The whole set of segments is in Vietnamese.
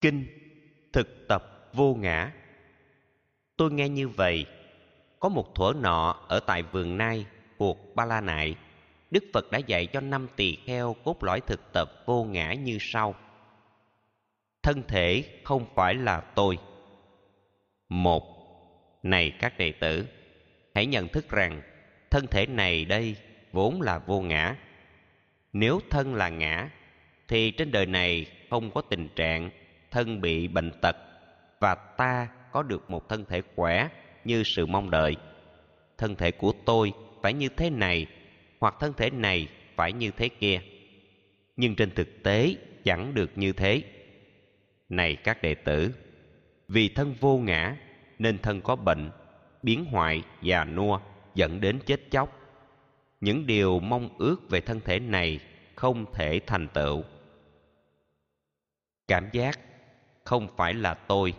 kinh thực tập vô ngã. Tôi nghe như vậy, có một thuở nọ ở tại vườn nai thuộc ba la nại, đức phật đã dạy cho năm tỳ kheo cốt lõi thực tập vô ngã như sau. Thân thể không phải là tôi. Một, này các đệ tử, hãy nhận thức rằng thân thể này đây vốn là vô ngã. Nếu thân là ngã, thì trên đời này không có tình trạng thân bị bệnh tật và ta có được một thân thể khỏe như sự mong đợi. Thân thể của tôi phải như thế này, hoặc thân thể này phải như thế kia. Nhưng trên thực tế chẳng được như thế. Này các đệ tử, vì thân vô ngã nên thân có bệnh, biến hoại già nua dẫn đến chết chóc. Những điều mong ước về thân thể này không thể thành tựu. Cảm giác không phải là tôi.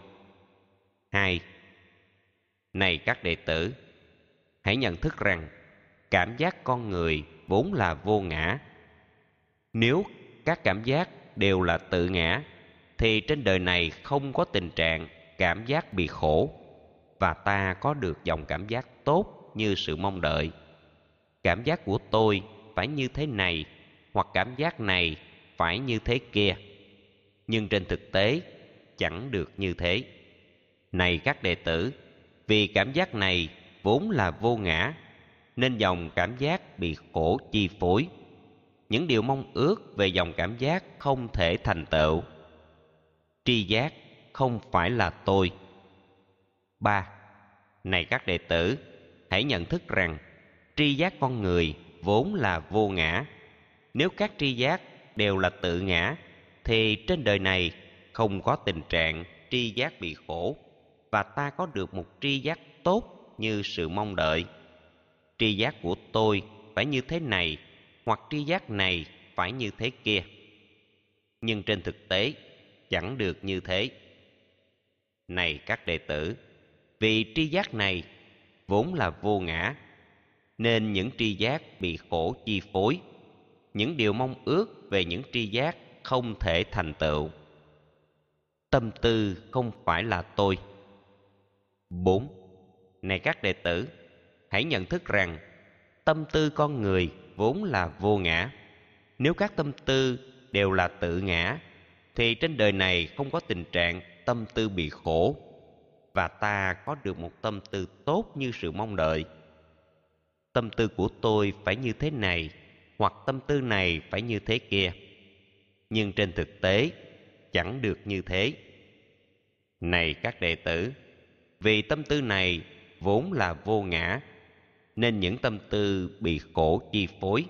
Hai, này các đệ tử, hãy nhận thức rằng cảm giác con người vốn là vô ngã. Nếu các cảm giác đều là tự ngã, thì trên đời này không có tình trạng cảm giác bị khổ và ta có được dòng cảm giác tốt như sự mong đợi. Cảm giác của tôi phải như thế này hoặc cảm giác này phải như thế kia. Nhưng trên thực tế chẳng được như thế. Này các đệ tử, vì cảm giác này vốn là vô ngã, nên dòng cảm giác bị khổ chi phối. Những điều mong ước về dòng cảm giác không thể thành tựu. Tri giác không phải là tôi. Ba, này các đệ tử, hãy nhận thức rằng tri giác con người vốn là vô ngã. Nếu các tri giác đều là tự ngã, thì trên đời này không có tình trạng tri giác bị khổ, và ta có được một tri giác tốt như sự mong đợi. Tri giác của tôi phải như thế này, hoặc tri giác này phải như thế kia. Nhưng trên thực tế, chẳng được như thế. Này các đệ tử, vì tri giác này vốn là vô ngã, nên những tri giác bị khổ chi phối, những điều mong ước về những tri giác không thể thành tựu tâm tư không phải là tôi. Bốn, này các đệ tử, hãy nhận thức rằng tâm tư con người vốn là vô ngã. Nếu các tâm tư đều là tự ngã, thì trên đời này không có tình trạng tâm tư bị khổ, và ta có được một tâm tư tốt như sự mong đợi. Tâm tư của tôi phải như thế này, hoặc tâm tư này phải như thế kia. Nhưng trên thực tế chẳng được như thế. Này các đệ tử, vì tâm tư này vốn là vô ngã, nên những tâm tư bị khổ chi phối.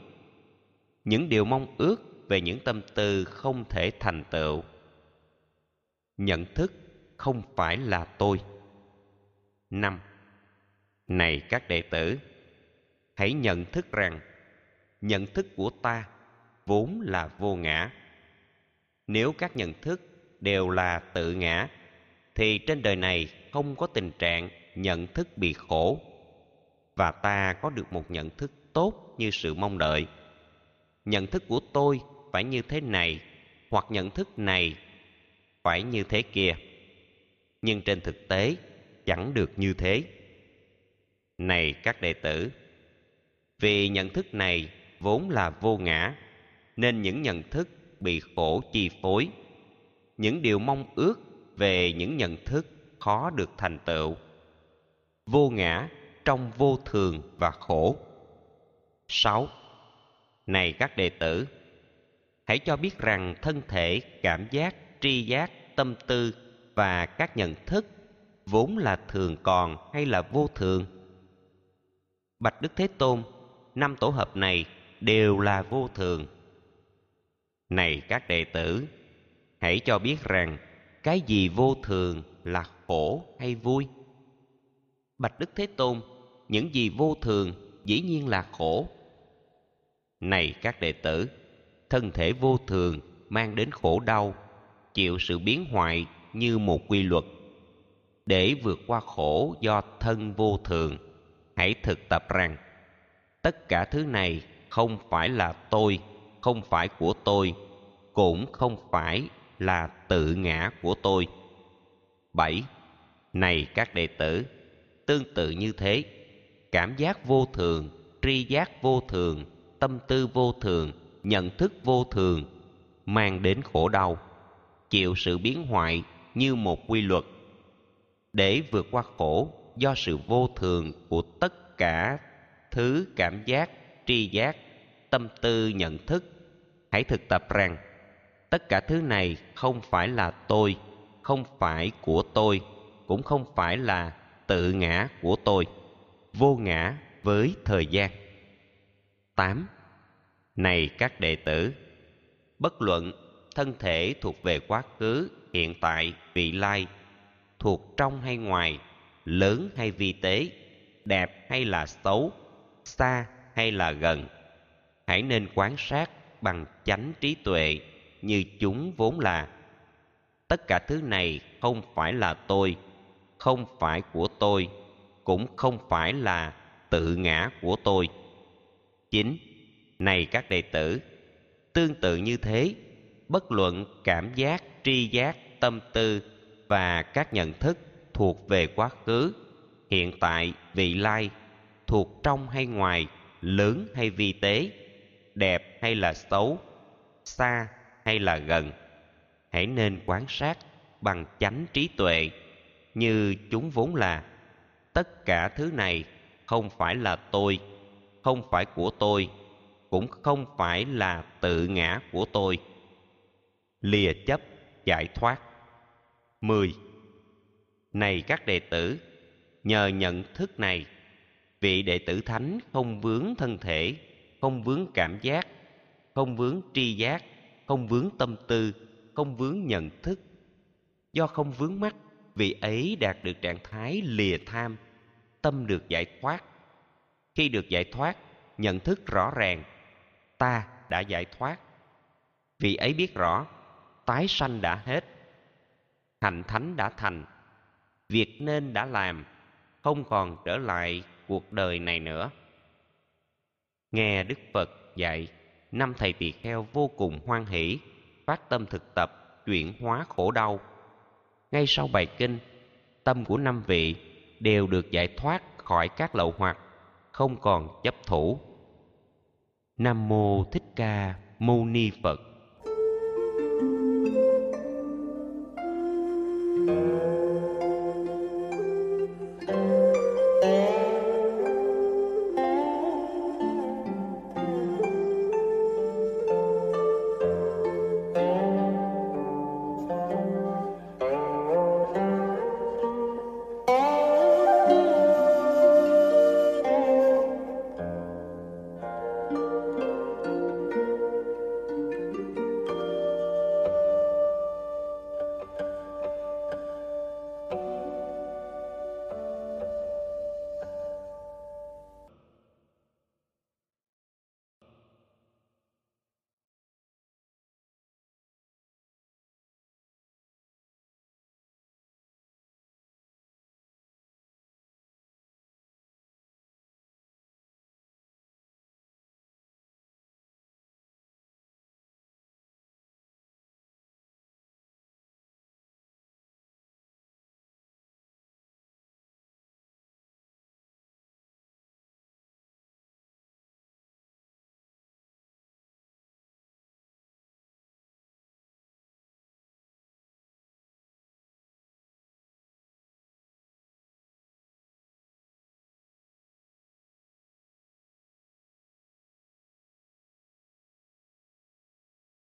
Những điều mong ước về những tâm tư không thể thành tựu. Nhận thức không phải là tôi. Năm, này các đệ tử, hãy nhận thức rằng nhận thức của ta vốn là vô ngã nếu các nhận thức đều là tự ngã, thì trên đời này không có tình trạng nhận thức bị khổ. Và ta có được một nhận thức tốt như sự mong đợi. Nhận thức của tôi phải như thế này, hoặc nhận thức này phải như thế kia. Nhưng trên thực tế chẳng được như thế. Này các đệ tử, vì nhận thức này vốn là vô ngã, nên những nhận thức bị khổ chi phối. Những điều mong ước về những nhận thức khó được thành tựu. Vô ngã trong vô thường và khổ. Sáu. Này các đệ tử, hãy cho biết rằng thân thể, cảm giác, tri giác, tâm tư và các nhận thức vốn là thường còn hay là vô thường? Bạch đức thế tôn, năm tổ hợp này đều là vô thường này các đệ tử, hãy cho biết rằng cái gì vô thường là khổ hay vui? Bạch đức thế tôn, những gì vô thường dĩ nhiên là khổ. Này các đệ tử, thân thể vô thường mang đến khổ đau, chịu sự biến hoại như một quy luật. Để vượt qua khổ do thân vô thường, hãy thực tập rằng tất cả thứ này không phải là tôi không phải của tôi cũng không phải là tự ngã của tôi. 7. Này các đệ tử, tương tự như thế, cảm giác vô thường, tri giác vô thường, tâm tư vô thường, nhận thức vô thường mang đến khổ đau, chịu sự biến hoại như một quy luật. Để vượt qua khổ do sự vô thường của tất cả thứ cảm giác, tri giác, tâm tư nhận thức, hãy thực tập rằng tất cả thứ này không phải là tôi không phải của tôi cũng không phải là tự ngã của tôi vô ngã với thời gian 8. Này các đệ tử, bất luận thân thể thuộc về quá khứ, hiện tại, vị lai, thuộc trong hay ngoài, lớn hay vi tế, đẹp hay là xấu, xa hay là gần, hãy nên quán sát bằng chánh trí tuệ như chúng vốn là. Tất cả thứ này không phải là tôi, không phải của tôi, cũng không phải là tự ngã của tôi. Chín này các đệ tử, tương tự như thế, bất luận cảm giác, tri giác, tâm tư và các nhận thức thuộc về quá khứ, hiện tại, vị lai, thuộc trong hay ngoài, lớn hay vi tế đẹp hay là xấu xa hay là gần. Hãy nên quan sát bằng chánh trí tuệ như chúng vốn là. Tất cả thứ này không phải là tôi không phải của tôi cũng không phải là tự ngã của tôi. Lìa chấp giải thoát. 10. Này các đệ tử, nhờ nhận thức này, vị đệ tử thánh không vướng thân thể, không vướng cảm giác, không vướng tri giác, không vướng tâm tư, không vướng nhận thức. Do không vướng mắt, vị ấy đạt được trạng thái lìa tham, tâm được giải thoát. Khi được giải thoát, nhận thức rõ ràng, ta đã giải thoát. Vị ấy biết rõ, tái sanh đã hết, hành thánh đã thành, việc nên đã làm, không còn trở lại cuộc đời này nữa. Nghe Đức Phật dạy, năm thầy tỳ kheo vô cùng hoan hỷ, phát tâm thực tập, chuyển hóa khổ đau. Ngay sau bài kinh, tâm của năm vị đều được giải thoát khỏi các lậu hoặc, không còn chấp thủ. Nam mô Thích Ca Mâu Ni Phật